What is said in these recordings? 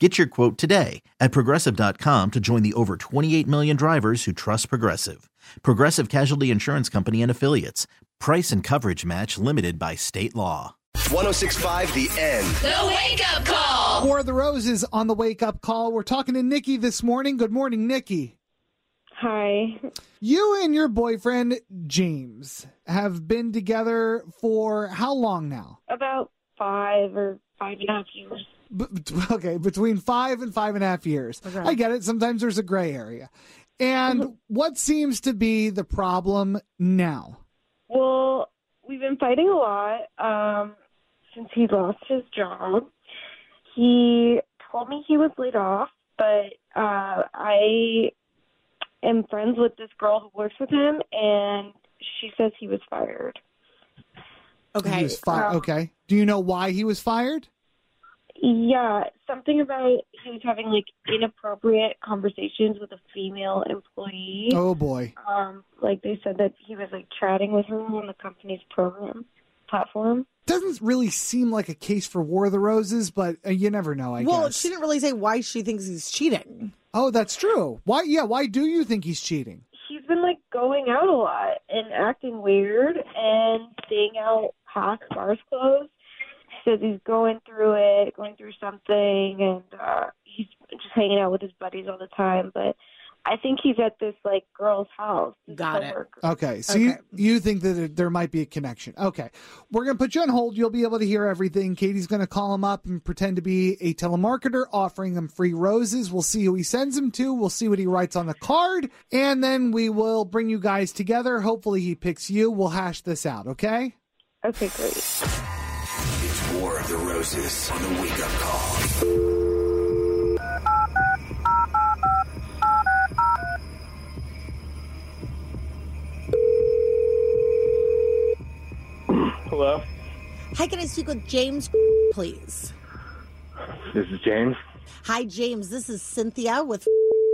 Get your quote today at progressive.com to join the over 28 million drivers who trust Progressive. Progressive Casualty Insurance Company and Affiliates. Price and coverage match limited by state law. 1065 The End. The Wake Up Call. War of the Roses on the wake up call. We're talking to Nikki this morning. Good morning, Nikki. Hi. You and your boyfriend, James, have been together for how long now? About five or five and a half years. B- okay, between five and five and a half years. I get it. Sometimes there's a gray area. And what seems to be the problem now? Well, we've been fighting a lot um, since he lost his job. He told me he was laid off, but uh, I am friends with this girl who works with him, and she says he was fired. Okay. He Okay. was fi- um, okay. Do you know why he was fired? Yeah, something about he was having like inappropriate conversations with a female employee. Oh boy. Um, like they said that he was like chatting with her on the company's program platform. Doesn't really seem like a case for War of the Roses, but uh, you never know, I guess well, guess. she didn't really say why she thinks he's cheating. Oh, that's true. Why? Yeah. Why do you think he's cheating? He's been like going out a lot and acting weird and staying out past bars closed. He says he's going through it, going through something, and uh, he's just hanging out with his buddies all the time. But I think he's at this like girl's house. this Got it. Okay, so you Okay. you think that there- there might be a connection? Okay, we're gonna put you on hold. You'll be able to hear everything. Katie's gonna call him up and pretend to be a telemarketer, offering him free roses. We'll see who he sends them to. We'll see what he writes on the card, and then we will bring you guys together. Hopefully, he picks you. We'll hash this out. Okay. Okay, great. It's War of the Roses on the Wake Up Call. Hello, Hi, can I speak with James, please? this is James. Hi, James. This is Cynthia with.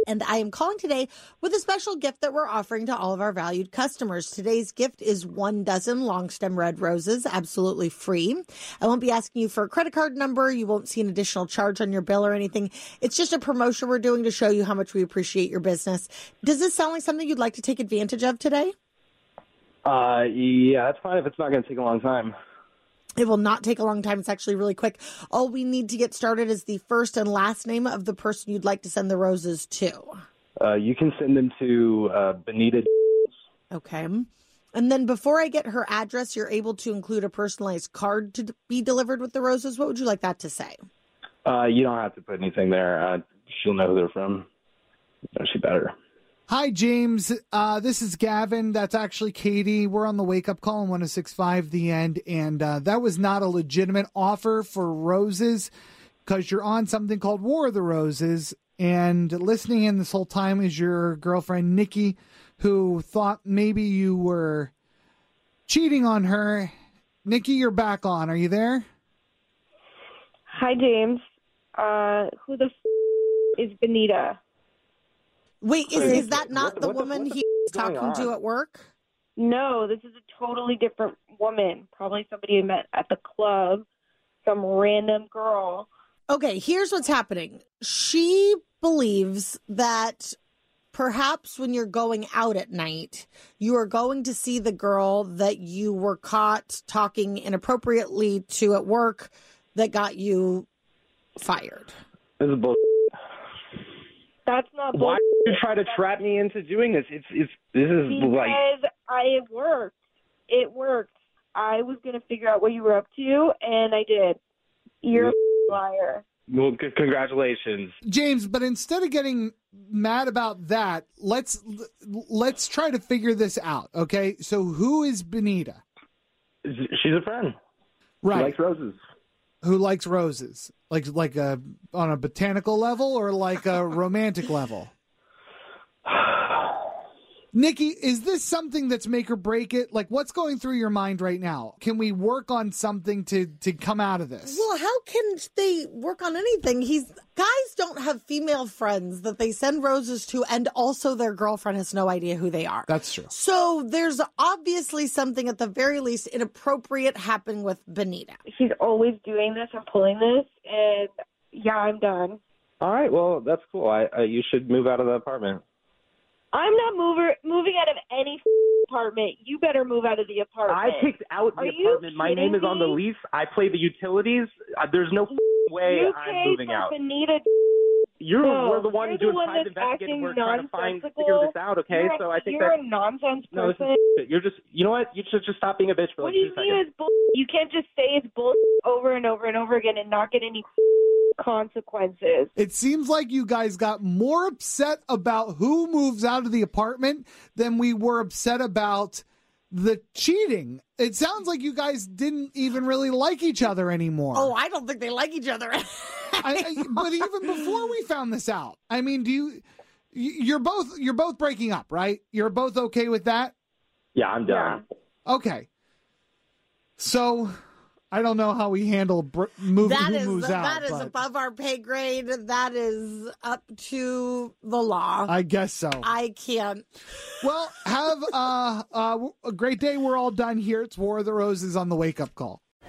And I am calling today with a special gift that we're offering to all of our valued customers. Today's gift is one dozen long stem red roses, absolutely free. I won't be asking you for a credit card number. You won't see an additional charge on your bill or anything. It's just a promotion we're doing to show you how much we appreciate your business. Does this sound like something you'd like to take advantage of today? Uh, yeah, that's fine if it's not going to take a long time. It will not take a long time. It's actually really quick. All we need to get started is the first and last name of the person you'd like to send the roses to. Uh, you can send them to uh, Benita. Okay. And then before I get her address, you're able to include a personalized card to be delivered with the roses. What would you like that to say? Uh, you don't have to put anything there. Uh, she'll know who they're from. No, she better. Hi, James. Uh, this is Gavin. That's actually Katie. We're on the wake up call on 1065 The End. And uh, that was not a legitimate offer for roses because you're on something called War of the Roses. And listening in this whole time is your girlfriend, Nikki, who thought maybe you were cheating on her. Nikki, you're back on. Are you there? Hi, James. Uh, who the f- is Benita? Wait, is, is that not what- the what woman what he was talking to at work? No, this is a totally different woman. Probably somebody I met at the club. Some random girl. Okay, here's what's happening. She believes that perhaps when you're going out at night, you are going to see the girl that you were caught talking inappropriately to at work that got you fired. This is bull. That's not Why bullshit. did you try to trap me into doing this? It's it's this is like Because I it worked. It worked. I was gonna figure out what you were up to, and I did. You're a liar. well, c- congratulations. James, but instead of getting mad about that, let's let's try to figure this out. Okay, so who is Benita? She's a friend. Right, She likes roses. Who likes roses? Like like a on a botanical level or like a romantic level? Nikki, is this something that's make or break it? Like, what's going through your mind right now? Can we work on something to to come out of this? Well, how can they work on anything? He's guys don't have female friends that they send roses to, and also their girlfriend has no idea who they are. That's true. So there's obviously something at the very least inappropriate happening with Benita. She's always doing this and pulling this, and yeah, I'm done. All right, well that's cool. I, I you should move out of the apartment. I'm not mover, moving out of any apartment. You better move out of the apartment. I picked out the Are apartment. My name is on the lease. I pay the utilities. Uh, there's no way you I'm moving out. Benita. You're No, we're the one doing the one private that's investigating acting work trying to find figure this out. Okay, You're, so I think you're that a nonsense no, this person. is, you're just you know what? You should just stop being a bitch for what like do you mean seconds. it's bull? You can't just say it's bull over and over and over again and not get any consequences. It seems like you guys got more upset about who moves out of the apartment than we were upset about the cheating. It sounds like you guys didn't even really like each other anymore. Oh, I don't think they like each other. I, I, but even before we found this out, I mean, do you? you- You're both you're both breaking up, right? You're both okay with that? Yeah, I'm done. Okay. So, I don't know how we handle br- moving that who is moves out. that is but above our pay grade. That is up to the law. I guess so. I can't. Well, have uh, uh, a great day. We're all done here. It's War of the Roses on the wake up call.